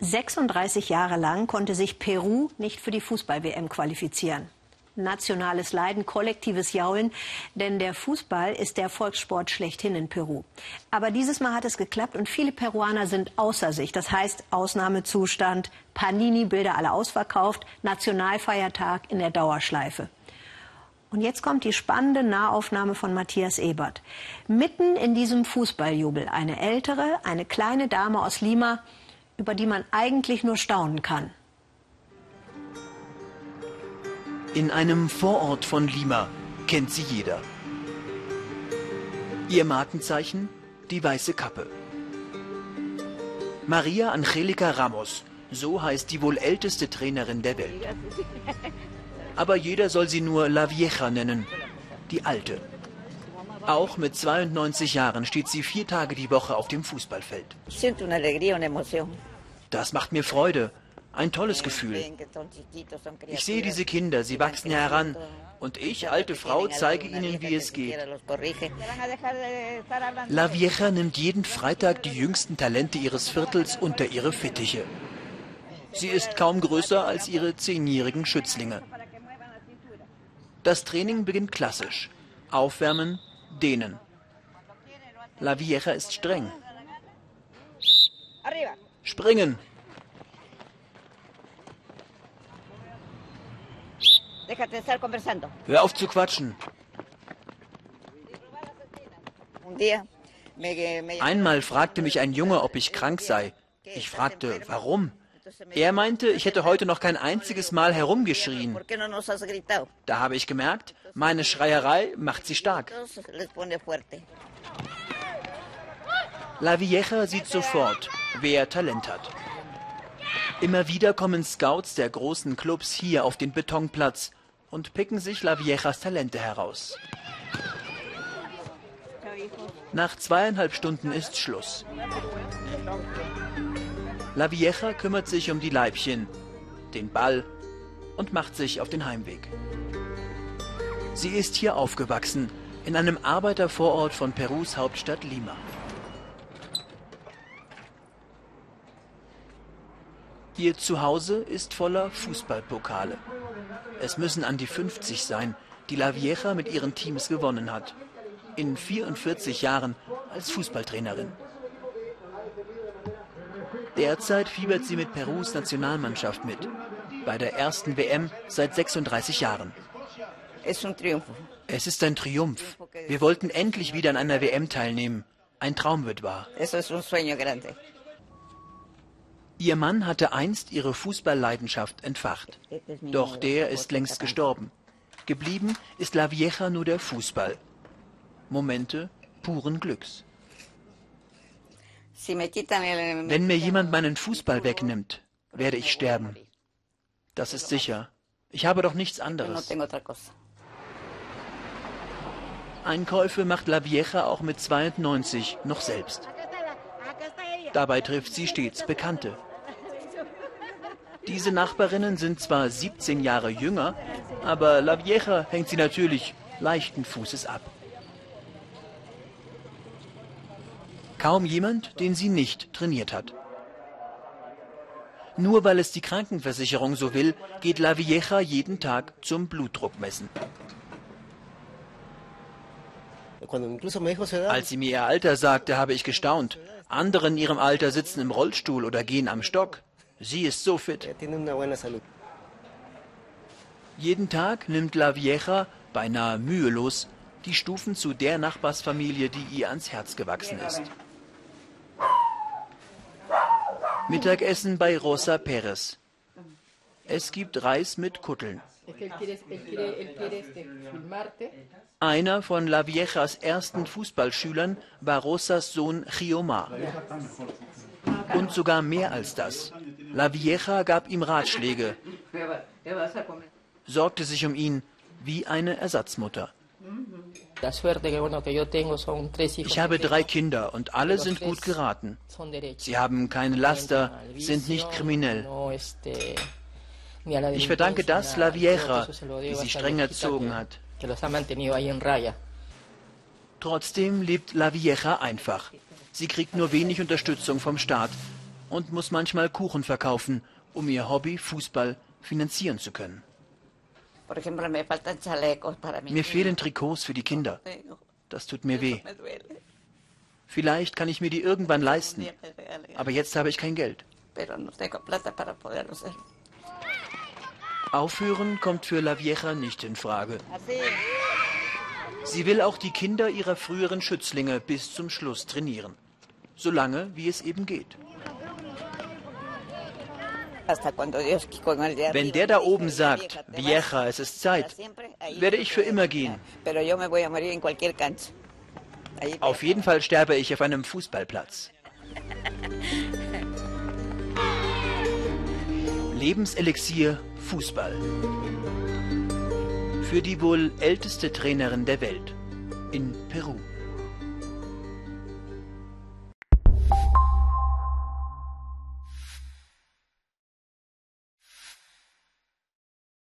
36 Jahre lang konnte sich Peru nicht für die Fußball-WM qualifizieren. Nationales Leiden, kollektives Jaulen, denn der Fußball ist der Volkssport schlechthin in Peru. Aber dieses Mal hat es geklappt und viele Peruaner sind außer sich. Das heißt Ausnahmezustand, Panini-Bilder alle ausverkauft, Nationalfeiertag in der Dauerschleife. Und jetzt kommt die spannende Nahaufnahme von Matthias Ebert. Mitten in diesem Fußballjubel eine ältere, eine kleine Dame aus Lima, über die man eigentlich nur staunen kann. In einem Vorort von Lima kennt sie jeder. Ihr Markenzeichen die weiße Kappe. Maria Angelica Ramos, so heißt die wohl älteste Trainerin der Welt. Aber jeder soll sie nur La Vieja nennen, die Alte. Auch mit 92 Jahren steht sie vier Tage die Woche auf dem Fußballfeld. Das macht mir Freude, ein tolles Gefühl. Ich sehe diese Kinder, sie wachsen heran. Und ich, alte Frau, zeige ihnen, wie es geht. La Vieja nimmt jeden Freitag die jüngsten Talente ihres Viertels unter ihre Fittiche. Sie ist kaum größer als ihre zehnjährigen Schützlinge. Das Training beginnt klassisch. Aufwärmen, dehnen. La Vieja ist streng. Springen. Hör auf zu quatschen. Einmal fragte mich ein Junge, ob ich krank sei. Ich fragte, warum? Er meinte, ich hätte heute noch kein einziges Mal herumgeschrien. Da habe ich gemerkt, meine Schreierei macht sie stark. La Vieja sieht sofort, wer Talent hat. Immer wieder kommen Scouts der großen Clubs hier auf den Betonplatz und picken sich La Viejas Talente heraus. Nach zweieinhalb Stunden ist Schluss. La Vieja kümmert sich um die Leibchen, den Ball und macht sich auf den Heimweg. Sie ist hier aufgewachsen, in einem Arbeitervorort von Perus Hauptstadt Lima. Ihr Zuhause ist voller Fußballpokale. Es müssen an die 50 sein, die La Vieja mit ihren Teams gewonnen hat. In 44 Jahren als Fußballtrainerin. Derzeit fiebert sie mit Perus Nationalmannschaft mit. Bei der ersten WM seit 36 Jahren. Es ist ein Triumph. Wir wollten endlich wieder an einer WM teilnehmen. Ein Traum wird wahr. Ihr Mann hatte einst ihre Fußballleidenschaft entfacht. Doch der ist längst gestorben. Geblieben ist La Vieja nur der Fußball. Momente puren Glücks. Wenn mir jemand meinen Fußball wegnimmt, werde ich sterben. Das ist sicher. Ich habe doch nichts anderes. Einkäufe macht La Vieja auch mit 92 noch selbst. Dabei trifft sie stets Bekannte. Diese Nachbarinnen sind zwar 17 Jahre jünger, aber La Vieja hängt sie natürlich leichten Fußes ab. Kaum jemand, den sie nicht trainiert hat. Nur weil es die Krankenversicherung so will, geht La Vieja jeden Tag zum Blutdruckmessen. Als sie mir ihr Alter sagte, habe ich gestaunt. Andere in ihrem Alter sitzen im Rollstuhl oder gehen am Stock. Sie ist so fit. Jeden Tag nimmt La Vieja, beinahe mühelos, die Stufen zu der Nachbarsfamilie, die ihr ans Herz gewachsen ist. Mittagessen bei Rosa Perez. Es gibt Reis mit Kutteln. Einer von La Viejas ersten Fußballschülern war Rosas Sohn Giomar. Und sogar mehr als das. La Vieja gab ihm Ratschläge, sorgte sich um ihn wie eine Ersatzmutter. Ich habe drei Kinder und alle sind gut geraten. Sie haben keine Laster, sind nicht kriminell. Ich verdanke das La Vieja, die sie streng erzogen hat. Trotzdem lebt La Vieja einfach. Sie kriegt nur wenig Unterstützung vom Staat. Und muss manchmal Kuchen verkaufen, um ihr Hobby Fußball finanzieren zu können. Mir fehlen Trikots für die Kinder. Das tut mir weh. Vielleicht kann ich mir die irgendwann leisten, aber jetzt habe ich kein Geld. Aufhören kommt für La Vieja nicht in Frage. Sie will auch die Kinder ihrer früheren Schützlinge bis zum Schluss trainieren. Solange, wie es eben geht. Wenn der da oben sagt, Vieja, es ist Zeit, werde ich für immer gehen. Auf jeden Fall sterbe ich auf einem Fußballplatz. Lebenselixier Fußball. Für die wohl älteste Trainerin der Welt in Peru.